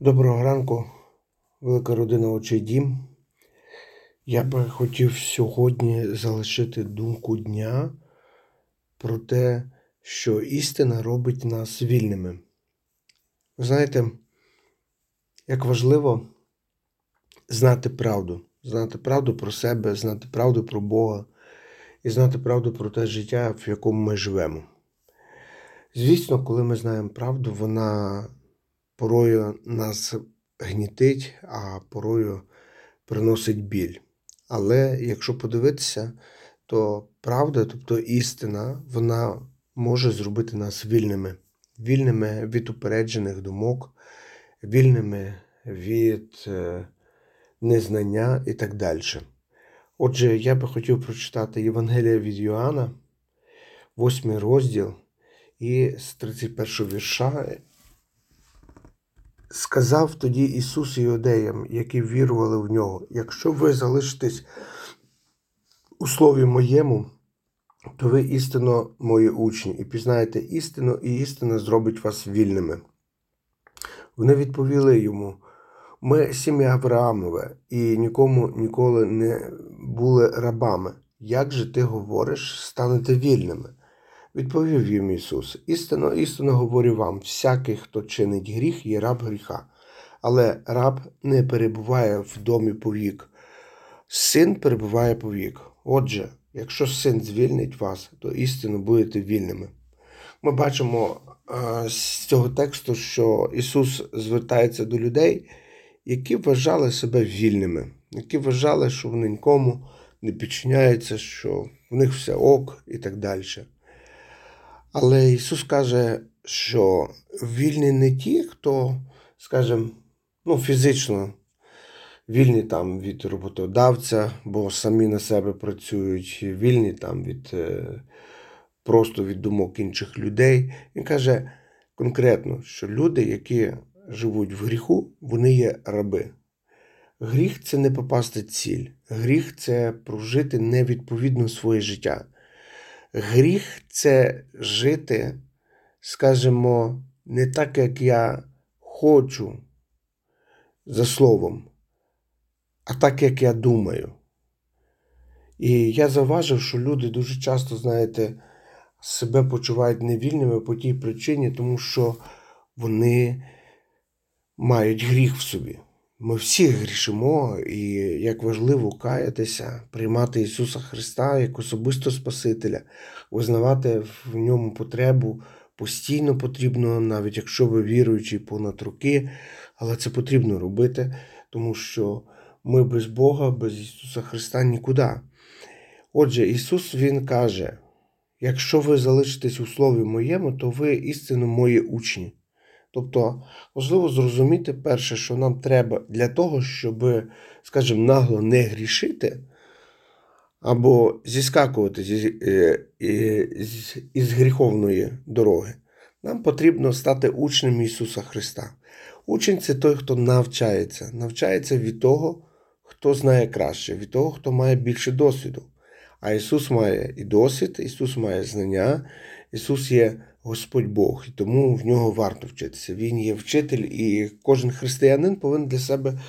Доброго ранку, велика родина Очий Дім. Я би хотів сьогодні залишити думку дня про те, що істина робить нас вільними. Ви знаєте, як важливо знати правду, знати правду про себе, знати правду про Бога і знати правду про те життя, в якому ми живемо. Звісно, коли ми знаємо правду, вона порою нас гнітить, а порою приносить біль. Але якщо подивитися, то правда, тобто істина, вона може зробити нас вільними, вільними від упереджених думок, вільними від е, незнання і так далі. Отже, я би хотів прочитати Євангелія від Йоанна, 8 розділ, і з 31 вірша Сказав тоді Ісус іудеям, які вірували в нього: якщо ви залишитесь у слові моєму, то ви істинно мої учні, і пізнаєте істину, і істина зробить вас вільними. Вони відповіли йому: ми сім'я Авраамове, і нікому ніколи не були рабами. Як же ти говориш, станете вільними? Відповів їм Ісус: істинно, істинно говорю вам: всякий, хто чинить гріх, є раб гріха, але раб не перебуває в домі повік, син перебуває повік. Отже, якщо син звільнить вас, то істинно будете вільними. Ми бачимо е, з цього тексту, що Ісус звертається до людей, які вважали себе вільними, які вважали, що вони нікому не підчиняються, що в них все ок і так далі. Але Ісус каже, що вільні не ті, хто, скажімо, ну, фізично вільні там від роботодавця, бо самі на себе працюють, вільні там від е, просто від думок інших людей. Він каже конкретно, що люди, які живуть в гріху, вони є раби. Гріх це не попасти ціль. Гріх це прожити невідповідно своє життя. Гріх це жити, скажімо, не так, як я хочу за словом, а так, як я думаю. І я заважив, що люди дуже часто, знаєте, себе почувають невільними по тій причині, тому що вони мають гріх в собі. Ми всі грішимо, і як важливо каятися, приймати Ісуса Христа як особисто Спасителя, визнавати в ньому потребу постійно потрібно, навіть якщо ви віруючі понад роки, але це потрібно робити, тому що ми без Бога, без Ісуса Христа нікуди. Отже, Ісус Він каже: якщо ви залишитесь у Слові моєму, то ви істинно мої учні. Тобто важливо зрозуміти перше, що нам треба для того, щоб, скажімо, нагло не грішити або зіскакувати зі, е, із, із гріховної дороги. Нам потрібно стати учнем Ісуса Христа. Учень це той, хто навчається, навчається від того, хто знає краще, від того, хто має більше досвіду. А Ісус має і досвід, Ісус має знання, Ісус є Господь Бог, і тому в нього варто вчитися. Він є вчитель, і кожен християнин повинен для себе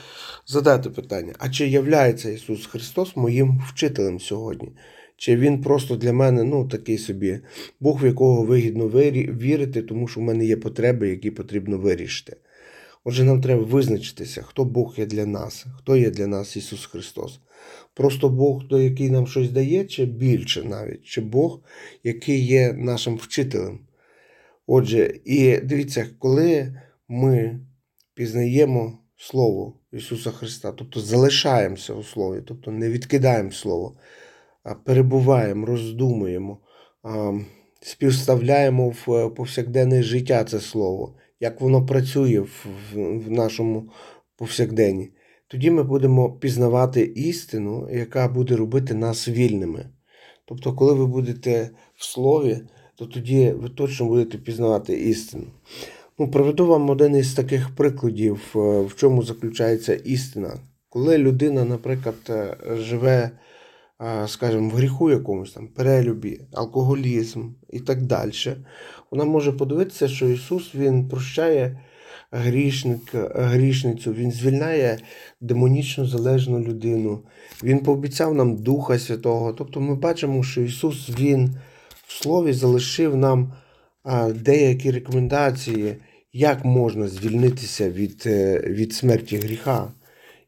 задати питання: а чи являється Ісус Христос моїм вчителем сьогодні? Чи Він просто для мене ну, такий собі Бог, в якого вигідно вірити, тому що в мене є потреби, які потрібно вирішити? Отже, нам треба визначитися, хто Бог є для нас, хто є для нас Ісус Христос. Просто Бог, який нам щось дає, чи більше навіть, чи Бог, який є нашим вчителем. Отже, і дивіться, коли ми пізнаємо Слово Ісуса Христа, тобто залишаємося у Слові, тобто не відкидаємо Слово, а перебуваємо, роздумуємо, співставляємо в повсякденне життя це Слово, як воно працює в нашому повсякденні, тоді ми будемо пізнавати істину, яка буде робити нас вільними. Тобто, коли ви будете в Слові, то тоді ви точно будете пізнавати істину. Ну, Проведу вам один із таких прикладів, е, в чому заключається істина. Коли людина, наприклад, е, живе, е, скажімо, в гріху якомусь там, перелюбі, алкоголізм і так далі, вона може подивитися, що Ісус Він прощає грішника, грішницю, Він звільняє демонічно залежну людину. Він пообіцяв нам Духа Святого. Тобто ми бачимо, що Ісус Він в Слові залишив нам деякі рекомендації, як можна звільнитися від, е, від смерті гріха.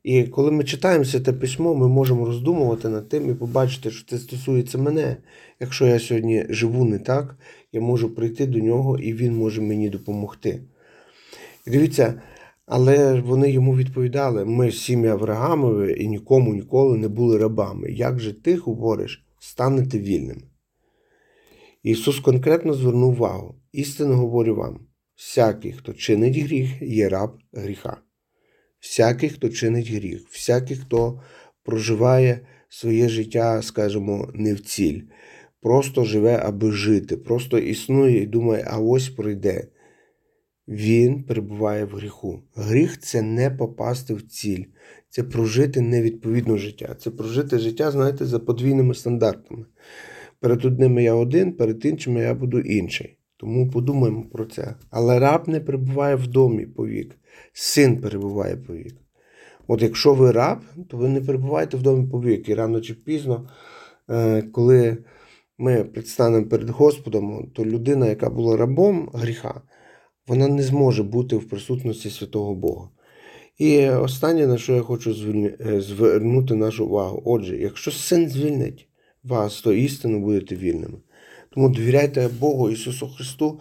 І коли ми читаємо це письмо, ми можемо роздумувати над тим і побачити, що це стосується мене. Якщо я сьогодні живу не так, я можу прийти до нього і він може мені допомогти. І дивіться, але вони йому відповідали: ми сім'я Авраамові і нікому ніколи не були рабами. Як же ти говориш, станете вільними? Ісус конкретно звернув увагу: істинно говорю вам: всякий, хто чинить гріх, є раб гріха. Всякий, хто чинить гріх, всякий, хто проживає своє життя, скажімо, не в ціль, просто живе, аби жити, просто існує і думає, а ось пройде. Він перебуває в гріху. Гріх це не попасти в ціль, це прожити невідповідне життя, це прожити життя, знаєте, за подвійними стандартами. Перед одними я один, перед іншими я буду інший. Тому подумаємо про це. Але раб не перебуває в домі повік, син перебуває повік. От якщо ви раб, то ви не перебуваєте в домі повік. І рано чи пізно, е, коли ми предстанемо перед Господом, то людина, яка була рабом гріха, вона не зможе бути в присутності святого Бога. І останнє, на що я хочу е, звернути нашу увагу. Отже, якщо син звільнить вас, то істинно будете вільними. Тому довіряйте Богу Ісусу Христу,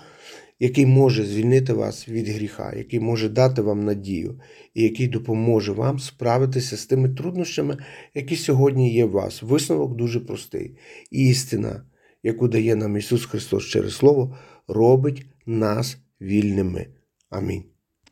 який може звільнити вас від гріха, який може дати вам надію, і який допоможе вам справитися з тими труднощами, які сьогодні є в вас. Висновок дуже простий. Істина, яку дає нам Ісус Христос через Слово, робить нас вільними. Амінь.